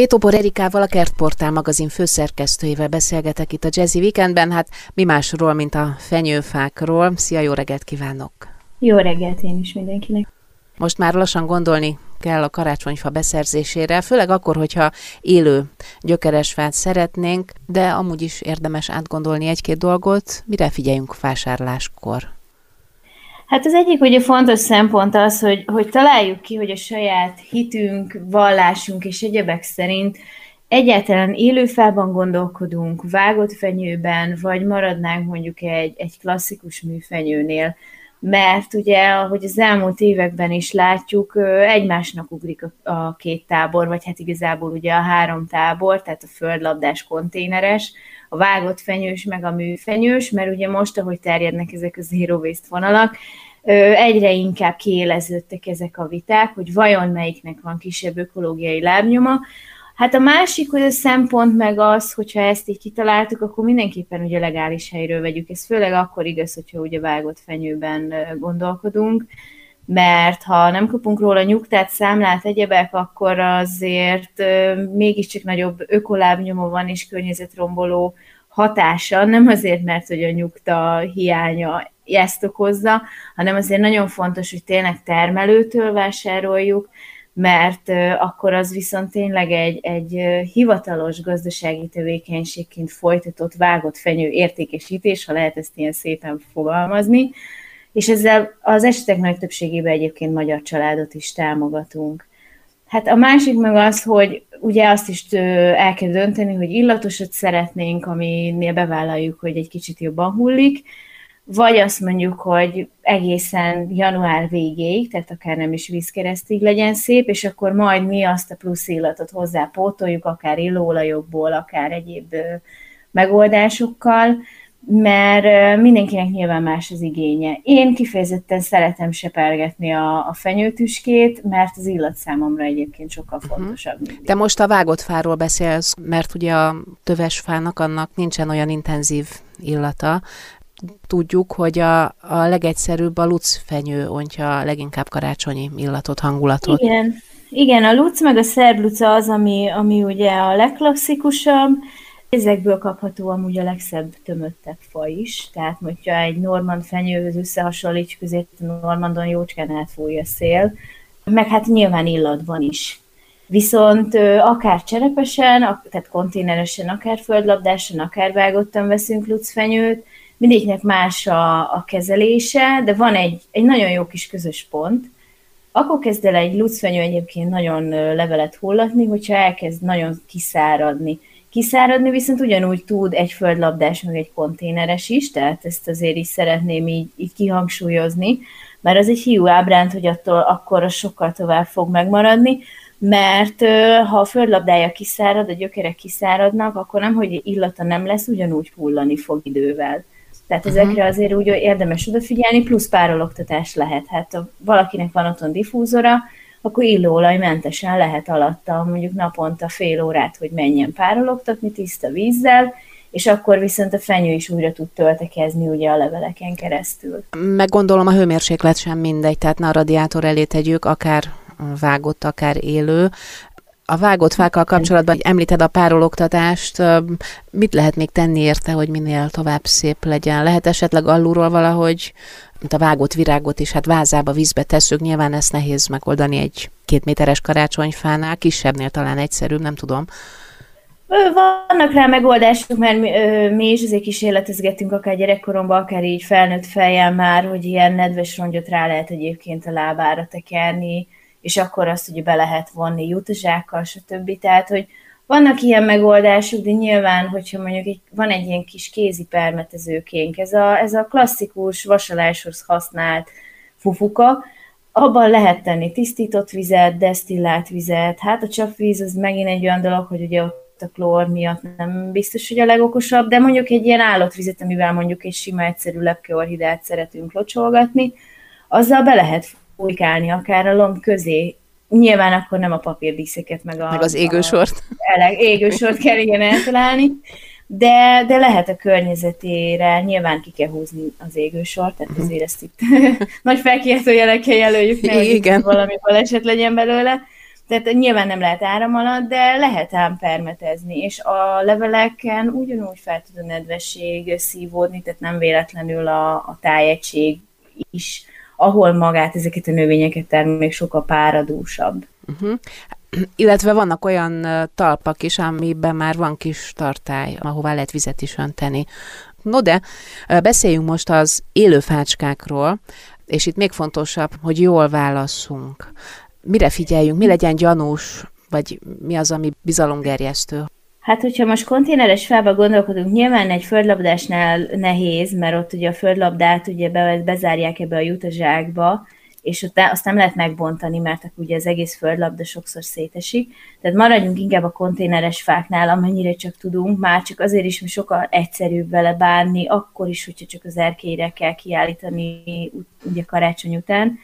Pétopor Erikával, a Kertportál magazin főszerkesztőjével beszélgetek itt a Jazzy Weekendben. Hát mi másról, mint a fenyőfákról. Szia, jó reggelt kívánok! Jó reggelt én is mindenkinek! Most már lassan gondolni kell a karácsonyfa beszerzésére, főleg akkor, hogyha élő gyökeres fát szeretnénk, de amúgy is érdemes átgondolni egy-két dolgot. Mire figyeljünk vásárláskor? Hát az egyik ugye fontos szempont az, hogy, hogy találjuk ki, hogy a saját hitünk, vallásunk és egyebek szerint egyáltalán élőfában gondolkodunk, vágott fenyőben, vagy maradnánk mondjuk egy, egy klasszikus műfenyőnél, mert ugye, ahogy az elmúlt években is látjuk, egymásnak ugrik a, a két tábor, vagy hát igazából ugye a három tábor, tehát a földlabdás konténeres, a vágott fenyős, meg a műfenyős, mert ugye most, ahogy terjednek ezek a zero waste vonalak, egyre inkább kiéleződtek ezek a viták, hogy vajon melyiknek van kisebb ökológiai lábnyoma. Hát a másik hogy a szempont meg az, hogyha ezt így kitaláltuk, akkor mindenképpen ugye legális helyről vegyük. Ez főleg akkor igaz, hogyha ugye vágott fenyőben gondolkodunk, mert ha nem kapunk róla nyugtát, számlát, egyebek, akkor azért mégiscsak nagyobb ökolábnyoma van és környezetromboló hatása, nem azért, mert hogy a nyugta hiánya ezt okozza, hanem azért nagyon fontos, hogy tényleg termelőtől vásároljuk, mert akkor az viszont tényleg egy, egy hivatalos gazdasági tevékenységként folytatott vágott fenyő értékesítés, ha lehet ezt ilyen szépen fogalmazni, és ezzel az esetek nagy többségében egyébként magyar családot is támogatunk. Hát a másik meg az, hogy ugye azt is el kell dönteni, hogy illatosat szeretnénk, aminél bevállaljuk, hogy egy kicsit jobban hullik, vagy azt mondjuk, hogy egészen január végéig, tehát akár nem is vízkeresztig legyen szép, és akkor majd mi azt a plusz illatot hozzá pótoljuk, akár illóolajokból, akár egyéb megoldásokkal, mert mindenkinek nyilván más az igénye. Én kifejezetten szeretem sepergetni a, a fenyőtüskét, mert az illat számomra egyébként sokkal mhm. fontosabb. Uh-huh. Te most a vágott fáról beszélsz, mert ugye a töves fának annak nincsen olyan intenzív illata, tudjuk, hogy a, a legegyszerűbb a lucfenyő ontja leginkább karácsonyi illatot, hangulatot. Igen, igen a luc meg a szerbluca az, ami, ami ugye a legklasszikusabb, Ezekből kapható amúgy a legszebb tömöttebb fa is, tehát hogyha egy normand fenyőhöz összehasonlítjuk, között a normandon jócskán átfújja a szél, meg hát nyilván illatban is. Viszont akár cserepesen, tehát konténeresen, akár földlabdásan, akár vágottan veszünk lucfenyőt, mindegyiknek más a, a kezelése, de van egy, egy nagyon jó kis közös pont. Akkor kezd el egy lucfenyő egyébként nagyon levelet hullatni, hogyha elkezd nagyon kiszáradni. Kiszáradni viszont ugyanúgy tud egy földlabdás, meg egy konténeres is, tehát ezt azért is szeretném így, így kihangsúlyozni, mert az egy hiú ábránt, hogy attól akkor az sokkal tovább fog megmaradni, mert ha a földlabdája kiszárad, a gyökerek kiszáradnak, akkor nem, hogy illata nem lesz, ugyanúgy hullani fog idővel. Tehát uh-huh. ezekre azért úgy érdemes odafigyelni, plusz párologtatás lehet. Hát ha valakinek van otthon diffúzora, akkor illóolajmentesen lehet alatta mondjuk naponta fél órát, hogy menjen párologtatni tiszta vízzel, és akkor viszont a fenyő is újra tud töltekezni ugye a leveleken keresztül. Meg gondolom a hőmérséklet sem mindegy, tehát ne a radiátor elé tegyük, akár vágott, akár élő. A vágott fákkal kapcsolatban említed a párologtatást, mit lehet még tenni érte, hogy minél tovább szép legyen? Lehet esetleg alulról valahogy, mint a vágott virágot is, hát vázába vízbe tesszük, nyilván ezt nehéz megoldani egy két méteres karácsonyfánál, kisebbnél talán egyszerűbb, nem tudom. Vannak rá megoldások, mert mi, mi is azért kísérletezgettünk akár gyerekkoromban, akár így felnőtt fejjel már, hogy ilyen nedves rongyot rá lehet egyébként a lábára tekerni, és akkor azt ugye be lehet vonni jutazsákkal, stb. Tehát, hogy vannak ilyen megoldások, de nyilván, hogyha mondjuk van egy ilyen kis kézi permetezőkénk, ez a, ez a klasszikus vasaláshoz használt fufuka, abban lehet tenni tisztított vizet, desztillált vizet, hát a csapvíz az megint egy olyan dolog, hogy ugye ott a klór miatt nem biztos, hogy a legokosabb, de mondjuk egy ilyen állotvizet, amivel mondjuk egy sima egyszerű lepkeorhidát szeretünk locsolgatni, azzal be lehet fújkálni akár a lomb közé. Nyilván akkor nem a papírdíszeket, meg, a, meg az égősort. A, égősort kell igen eltalálni, de, de lehet a környezetére, nyilván ki kell húzni az égősort, tehát azért ezt itt nagy felkiáltó jelekkel jelöljük meg, hogy valami baleset legyen belőle. Tehát nyilván nem lehet áram alatt, de lehet ám permetezni, és a leveleken ugyanúgy fel tud a nedvesség szívódni, tehát nem véletlenül a, a tájegység is, ahol magát ezeket a növényeket termék sokkal páradúsabb. Uh-huh. Illetve vannak olyan talpak is, amiben már van kis tartály, ahová lehet vizet is önteni. No de, beszéljünk most az élőfácskákról, és itt még fontosabb, hogy jól válasszunk. Mire figyeljünk, mi legyen gyanús, vagy mi az, ami bizalomgerjesztő? Hát, hogyha most konténeres fába gondolkodunk, nyilván egy földlabdásnál nehéz, mert ott ugye a földlabdát ugye be, bezárják ebbe a jutazsákba, és ott azt nem lehet megbontani, mert akkor ugye az egész földlabda sokszor szétesik. Tehát maradjunk inkább a konténeres fáknál, amennyire csak tudunk, már csak azért is, mert sokkal egyszerűbb vele bánni, akkor is, hogyha csak az erkélyre kell kiállítani ugye karácsony után.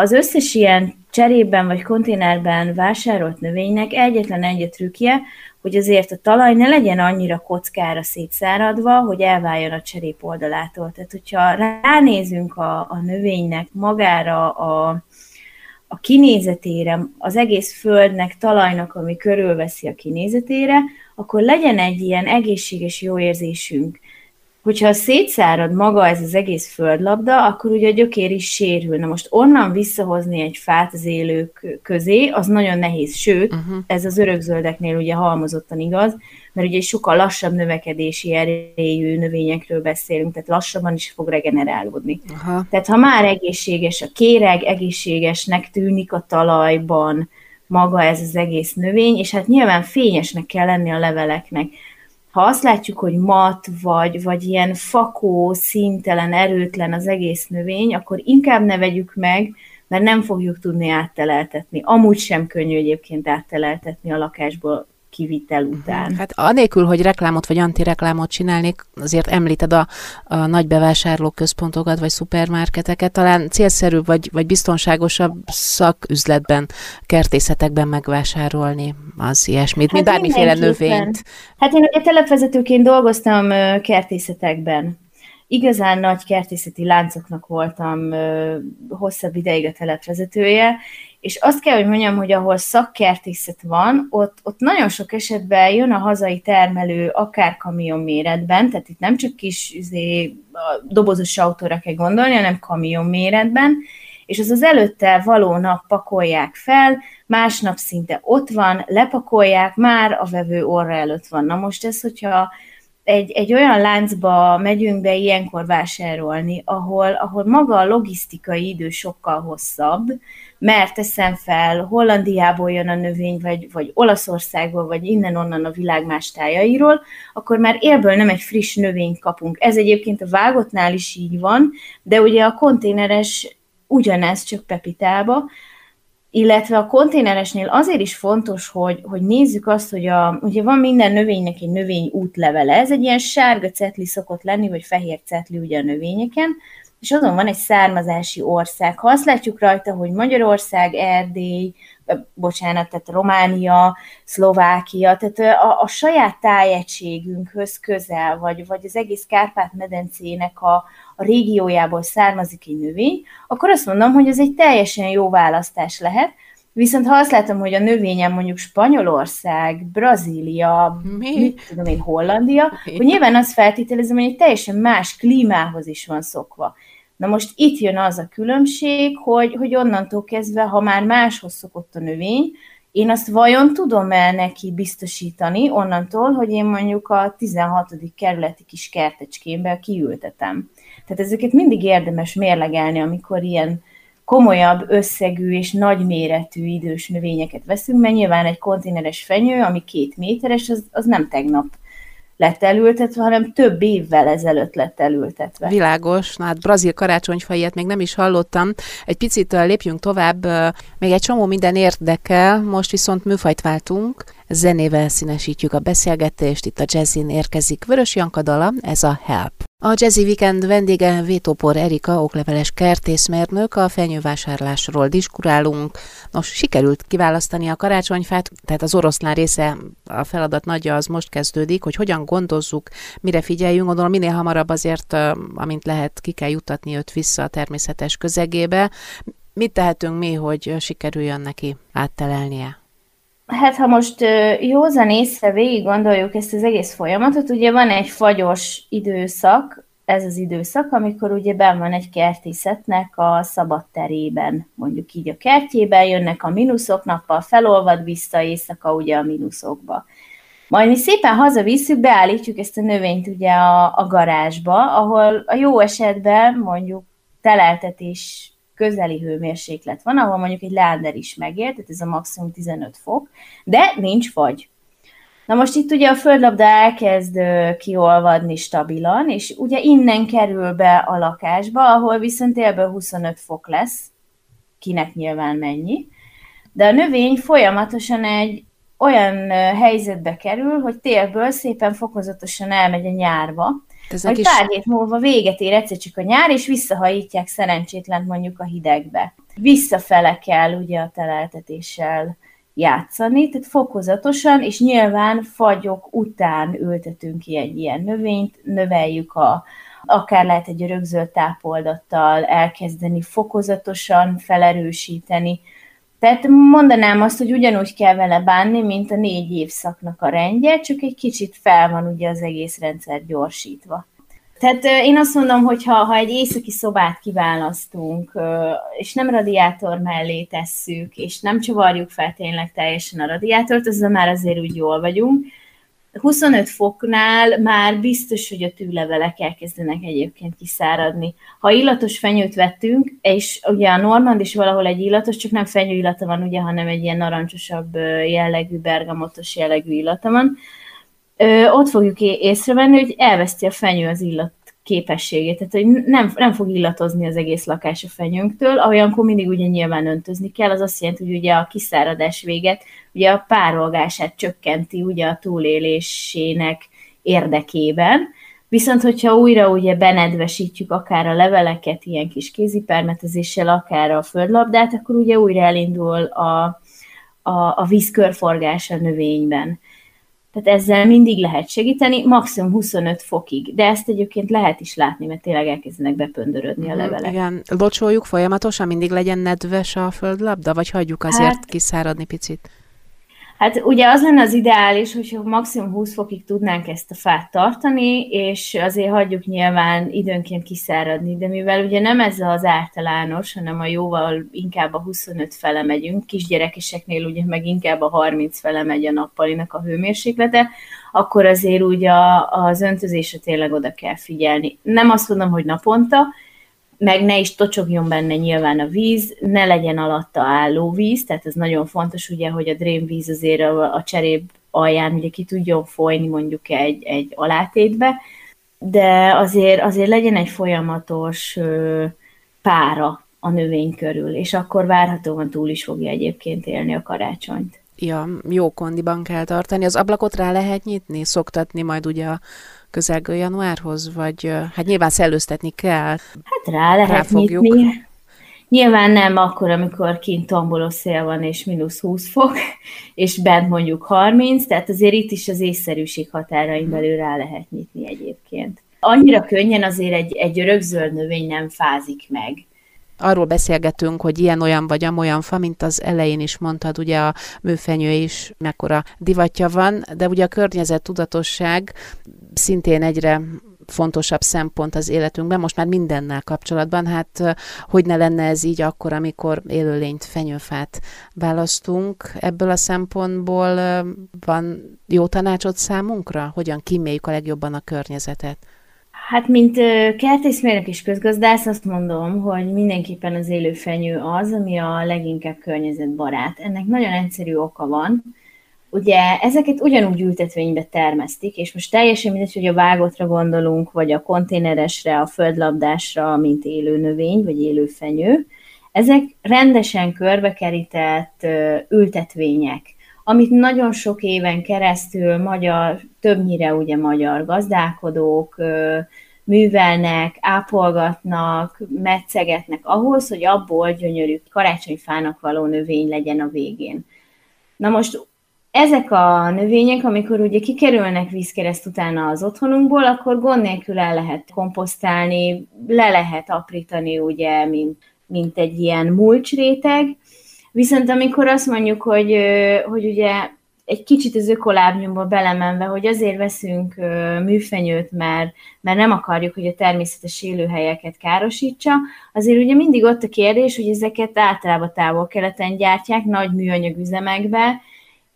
Az összes ilyen cserében vagy konténerben vásárolt növénynek egyetlen egy trükkje, hogy azért a talaj ne legyen annyira kockára szétszáradva, hogy elváljon a cserép oldalától. Tehát, hogyha ránézünk a, a növénynek magára, a, a kinézetére, az egész földnek, talajnak, ami körülveszi a kinézetére, akkor legyen egy ilyen egészséges jó érzésünk hogyha szétszárad maga ez az egész földlabda, akkor ugye a gyökér is sérül. Na most onnan visszahozni egy fát az élők közé, az nagyon nehéz, sőt, uh-huh. ez az örökzöldeknél ugye halmozottan igaz, mert ugye sokkal lassabb növekedési erejű növényekről beszélünk, tehát lassabban is fog regenerálódni. Uh-huh. Tehát ha már egészséges a kéreg, egészségesnek tűnik a talajban maga ez az egész növény, és hát nyilván fényesnek kell lenni a leveleknek ha azt látjuk, hogy mat, vagy, vagy ilyen fakó, szintelen, erőtlen az egész növény, akkor inkább ne vegyük meg, mert nem fogjuk tudni átteleltetni. Amúgy sem könnyű egyébként átteleltetni a lakásból kivitel mhm. után. Hát anélkül, hogy reklámot vagy antireklámot csinálnék, azért említed a, a nagy bevásárlóközpontokat vagy szupermarketeket, talán célszerűbb vagy, vagy biztonságosabb szaküzletben, kertészetekben megvásárolni az ilyesmit, hát mint bármiféle növényt. Hát én ugye telepvezetőként dolgoztam kertészetekben, igazán nagy kertészeti láncoknak voltam hosszabb ideig a telepvezetője, és azt kell, hogy mondjam, hogy ahol szakkertészet van, ott, ott nagyon sok esetben jön a hazai termelő akár kamion méretben, tehát itt nem csak kis izé, dobozos autóra kell gondolni, hanem kamion méretben, és az az előtte való nap pakolják fel, másnap szinte ott van, lepakolják, már a vevő orra előtt van. Na most ez, hogyha egy, egy olyan láncba megyünk be ilyenkor vásárolni, ahol, ahol maga a logisztikai idő sokkal hosszabb, mert teszem fel, Hollandiából jön a növény, vagy, vagy Olaszországból, vagy innen-onnan a világ más tájairól, akkor már élből nem egy friss növényt kapunk. Ez egyébként a vágottnál is így van, de ugye a konténeres ugyanez, csak pepitába, illetve a konténeresnél azért is fontos, hogy, hogy nézzük azt, hogy a, ugye van minden növénynek egy növény útlevele, ez egy ilyen sárga cetli szokott lenni, vagy fehér cetli ugye a növényeken, és azon van egy származási ország. Ha azt látjuk rajta, hogy Magyarország, Erdély, bocsánat, tehát Románia, Szlovákia, tehát a, a saját tájegységünkhöz közel, vagy, vagy az egész Kárpát-medencének a, a régiójából származik egy növény, akkor azt mondom, hogy ez egy teljesen jó választás lehet, Viszont ha azt látom, hogy a növényem mondjuk Spanyolország, Brazília, Mi? mit tudom én, Hollandia, Mi? hogy nyilván azt feltételezem, hogy egy teljesen más klímához is van szokva. Na most itt jön az a különbség, hogy, hogy onnantól kezdve, ha már máshoz szokott a növény, én azt vajon tudom el neki biztosítani onnantól, hogy én mondjuk a 16. kerületi kis kertecskémbe kiültetem. Tehát ezeket mindig érdemes mérlegelni, amikor ilyen komolyabb összegű és nagyméretű idős növényeket veszünk, mert nyilván egy konténeres fenyő, ami két méteres, az, az nem tegnap lett elültetve, hanem több évvel ezelőtt lett elültetve. Világos, na hát brazil karácsonyfa ilyet még nem is hallottam. Egy picit lépjünk tovább, még egy csomó minden érdekel, most viszont műfajt váltunk, zenével színesítjük a beszélgetést, itt a jazzin érkezik Vörös Janka dala, ez a Help. A Jazzy Weekend vendége Vétópor Erika, okleveles kertészmérnök, a fenyővásárlásról diskurálunk. Nos, sikerült kiválasztani a karácsonyfát, tehát az oroszlán része, a feladat nagyja az most kezdődik, hogy hogyan gondozzuk, mire figyeljünk, gondolom minél hamarabb azért, amint lehet, ki kell juttatni őt vissza a természetes közegébe. Mit tehetünk mi, hogy sikerüljön neki áttelelnie? Hát ha most józan észre végig gondoljuk ezt az egész folyamatot, ugye van egy fagyos időszak, ez az időszak, amikor ugye ben van egy kertészetnek a szabad terében, mondjuk így a kertjében, jönnek a mínuszok, nappal felolvad vissza, éjszaka ugye a mínuszokba. Majd mi szépen hazavisszük, beállítjuk ezt a növényt ugye a, a garázsba, ahol a jó esetben mondjuk teleltetés közeli hőmérséklet van, ahol mondjuk egy lánder is megér, tehát ez a maximum 15 fok, de nincs fagy. Na most itt ugye a földlabda elkezd kiolvadni stabilan, és ugye innen kerül be a lakásba, ahol viszont élből 25 fok lesz, kinek nyilván mennyi, de a növény folyamatosan egy olyan helyzetbe kerül, hogy télből szépen fokozatosan elmegy a nyárba, majd is... pár hét múlva véget ér egyszer csak a nyár, és visszahajítják szerencsétlent mondjuk a hidegbe. Visszafele kell ugye a teleltetéssel játszani, tehát fokozatosan, és nyilván fagyok után ültetünk ki egy ilyen növényt, növeljük a, akár lehet egy örökzöld tápoldattal elkezdeni fokozatosan felerősíteni. Tehát mondanám azt, hogy ugyanúgy kell vele bánni, mint a négy évszaknak a rendje, csak egy kicsit fel van ugye az egész rendszer gyorsítva. Tehát én azt mondom, hogy ha, ha egy északi szobát kiválasztunk, és nem radiátor mellé tesszük, és nem csavarjuk fel tényleg teljesen a radiátort, azzal már azért úgy jól vagyunk. 25 foknál már biztos, hogy a tűlevelek elkezdenek egyébként kiszáradni. Ha illatos fenyőt vettünk, és ugye a Normand is valahol egy illatos, csak nem fenyő illata van, ugye, hanem egy ilyen narancsosabb jellegű, bergamotos jellegű illata van, ott fogjuk észrevenni, hogy elveszti a fenyő az illat képességét, tehát hogy nem, nem fog illatozni az egész lakás a fenyőnktől, olyankor mindig ugye nyilván öntözni kell, az azt jelenti, hogy ugye a kiszáradás véget, ugye a párolgását csökkenti ugye a túlélésének érdekében, Viszont, hogyha újra ugye benedvesítjük akár a leveleket ilyen kis kézipermetezéssel, akár a földlabdát, akkor ugye újra elindul a, a, a vízkörforgás a növényben. Tehát ezzel mindig lehet segíteni, maximum 25 fokig, de ezt egyébként lehet is látni, mert tényleg elkezdenek bepöndörödni a mhm, levelek. Igen, locsoljuk folyamatosan, mindig legyen nedves a földlabda, vagy hagyjuk azért hát, kiszáradni picit? Hát ugye az lenne az ideális, hogyha maximum 20 fokig tudnánk ezt a fát tartani, és azért hagyjuk nyilván időnként kiszáradni, de mivel ugye nem ez az általános, hanem a jóval inkább a 25 fele megyünk, kisgyerekeseknél ugye meg inkább a 30 fele megy a nappalinak a hőmérséklete, akkor azért ugye az öntözésre tényleg oda kell figyelni. Nem azt mondom, hogy naponta, meg ne is tocsogjon benne nyilván a víz, ne legyen alatta álló víz, tehát ez nagyon fontos, ugye, hogy a drémvíz azért a, a cseréb alján ugye ki tudjon folyni mondjuk egy, egy alátétbe, de azért, azért legyen egy folyamatos ö, pára a növény körül, és akkor várhatóan túl is fogja egyébként élni a karácsonyt. Ja, jó kondiban kell tartani. Az ablakot rá lehet nyitni, szoktatni majd ugye a közelgő januárhoz, vagy hát nyilván szellőztetni kell. Hát rá lehet Ráfogjuk. nyitni. Nyilván nem akkor, amikor kint tomboló szél van, és mínusz 20 fok, és bent mondjuk 30, tehát azért itt is az észszerűség határain belül rá lehet nyitni egyébként. Annyira könnyen azért egy, egy örökzöld növény nem fázik meg arról beszélgetünk, hogy ilyen-olyan vagy amolyan fa, mint az elején is mondtad, ugye a műfenyő is mekkora divatja van, de ugye a környezet tudatosság szintén egyre fontosabb szempont az életünkben, most már mindennel kapcsolatban, hát hogy ne lenne ez így akkor, amikor élőlényt, fenyőfát választunk. Ebből a szempontból van jó tanácsot számunkra? Hogyan kiméljük a legjobban a környezetet? Hát, mint kertészmérnök és közgazdász azt mondom, hogy mindenképpen az élőfenyő az, ami a leginkább környezetbarát. Ennek nagyon egyszerű oka van. Ugye ezeket ugyanúgy ültetvénybe termesztik, és most teljesen mindegy, hogy a vágottra gondolunk, vagy a konténeresre, a földlabdásra, mint élő növény, vagy élő fenyő. Ezek rendesen körbekerített ültetvények amit nagyon sok éven keresztül magyar, többnyire ugye magyar gazdálkodók művelnek, ápolgatnak, metszegetnek ahhoz, hogy abból gyönyörű karácsonyfának való növény legyen a végén. Na most ezek a növények, amikor ugye kikerülnek vízkereszt utána az otthonunkból, akkor gond nélkül el lehet komposztálni, le lehet aprítani ugye, mint mint egy ilyen mulcsréteg, viszont amikor azt mondjuk, hogy, hogy ugye egy kicsit az ökolábnyomba belemenve, hogy azért veszünk műfenyőt, mert, mert nem akarjuk, hogy a természetes élőhelyeket károsítsa, azért ugye mindig ott a kérdés, hogy ezeket általában távol-keleten gyártják, nagy műanyag üzemekbe,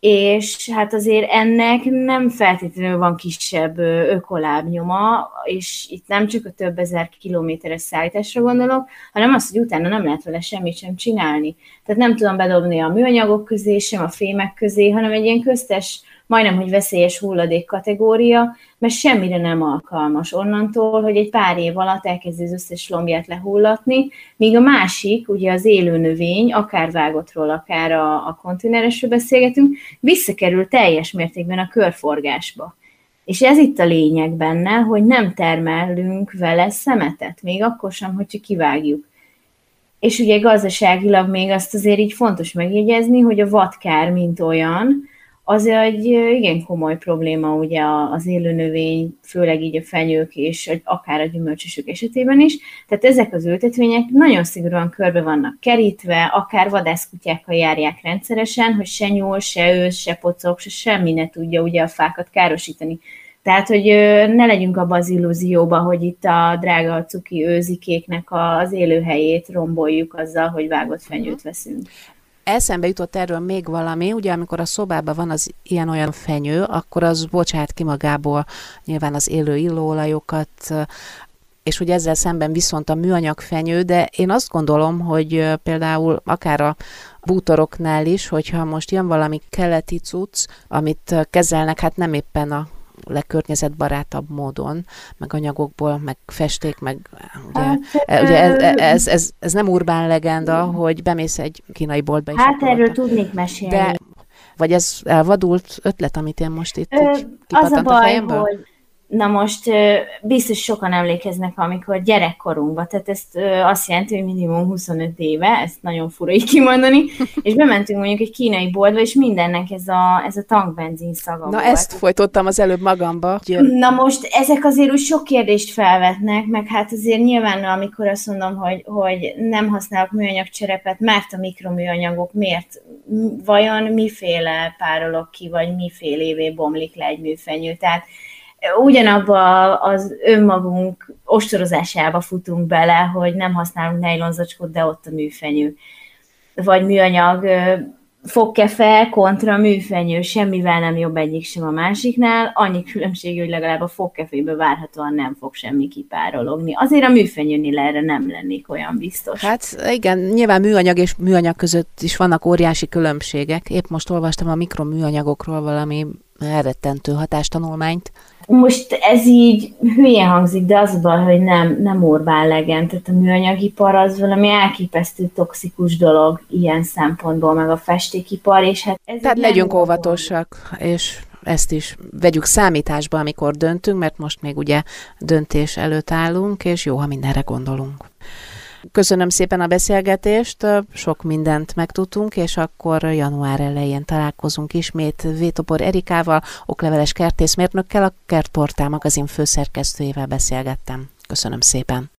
és hát azért ennek nem feltétlenül van kisebb ökolábnyoma, és itt nem csak a több ezer kilométeres szállításra gondolok, hanem az, hogy utána nem lehet vele semmit sem csinálni. Tehát nem tudom bedobni a műanyagok közé, sem a fémek közé, hanem egy ilyen köztes majdnem, hogy veszélyes hulladék kategória, mert semmire nem alkalmas onnantól, hogy egy pár év alatt elkezdi az összes lombját lehullatni, míg a másik, ugye az élő növény, akár vágottról, akár a, a konténeresről beszélgetünk, visszakerül teljes mértékben a körforgásba. És ez itt a lényeg benne, hogy nem termelünk vele szemetet, még akkor sem, hogyha kivágjuk. És ugye gazdaságilag még azt azért így fontos megjegyezni, hogy a vatkár, mint olyan, az egy igen komoly probléma ugye az élőnövény, főleg így a fenyők és akár a gyümölcsösök esetében is. Tehát ezek az ültetvények nagyon szigorúan körbe vannak kerítve, akár vadászkutyákkal járják rendszeresen, hogy se nyúl, se ősz, se pocok, se semmi ne tudja ugye a fákat károsítani. Tehát, hogy ne legyünk abban az illúzióba, hogy itt a drága cuki őzikéknek az élőhelyét romboljuk azzal, hogy vágott fenyőt veszünk. Eszembe jutott erről még valami, ugye amikor a szobában van az ilyen-olyan fenyő, akkor az bocsát ki magából nyilván az élő illóolajokat, és hogy ezzel szemben viszont a műanyag fenyő, de én azt gondolom, hogy például akár a bútoroknál is, hogyha most jön valami keleti cucc, amit kezelnek, hát nem éppen a legkörnyezetbarátabb módon, meg anyagokból, meg festék, meg ugye, hát, e, ugye ez, ez, ez, ez nem urbán legenda, hogy bemész egy kínai boltba. Hát erről tudnék mesélni. De, vagy ez elvadult ötlet, amit én most itt Ö, az a, baj, a fejemből? Hogy Na most biztos sokan emlékeznek, amikor gyerekkorunkban, tehát ezt azt jelenti, hogy minimum 25 éve, ezt nagyon fura így kimondani, és bementünk mondjuk egy kínai boltba, és mindennek ez a, ez a tankbenzin szaga Na volt. ezt folytottam az előbb magamba. Na most ezek azért úgy sok kérdést felvetnek, meg hát azért nyilván, amikor azt mondom, hogy, hogy nem használok műanyag cserepet, mert a mikroműanyagok miért, vajon miféle párolok ki, vagy mifélévé bomlik le egy műfenyő, tehát ugyanabba az önmagunk ostorozásába futunk bele, hogy nem használunk nejlonzacskót, de ott a műfenyő. Vagy műanyag fogkefe kontra műfenyő, semmivel nem jobb egyik sem a másiknál, annyi különbség, hogy legalább a fogkeféből várhatóan nem fog semmi kipárologni. Azért a műfenyőnél erre nem lennék olyan biztos. Hát igen, nyilván műanyag és műanyag között is vannak óriási különbségek. Épp most olvastam a mikroműanyagokról valami elrettentő hatástanulmányt. Most ez így hülye hangzik, de az baj, hogy nem, nem urbán legend, tehát a műanyagipar az valami elképesztő toxikus dolog ilyen szempontból, meg a festékipar, és hát ez Tehát legyünk óvatosak, és ezt is vegyük számításba, amikor döntünk, mert most még ugye döntés előtt állunk, és jó, ha mindenre gondolunk. Köszönöm szépen a beszélgetést, sok mindent megtudtunk, és akkor január elején találkozunk ismét Vétopor Erikával, okleveles kertészmérnökkel, a Kertportál magazin főszerkesztőjével beszélgettem. Köszönöm szépen!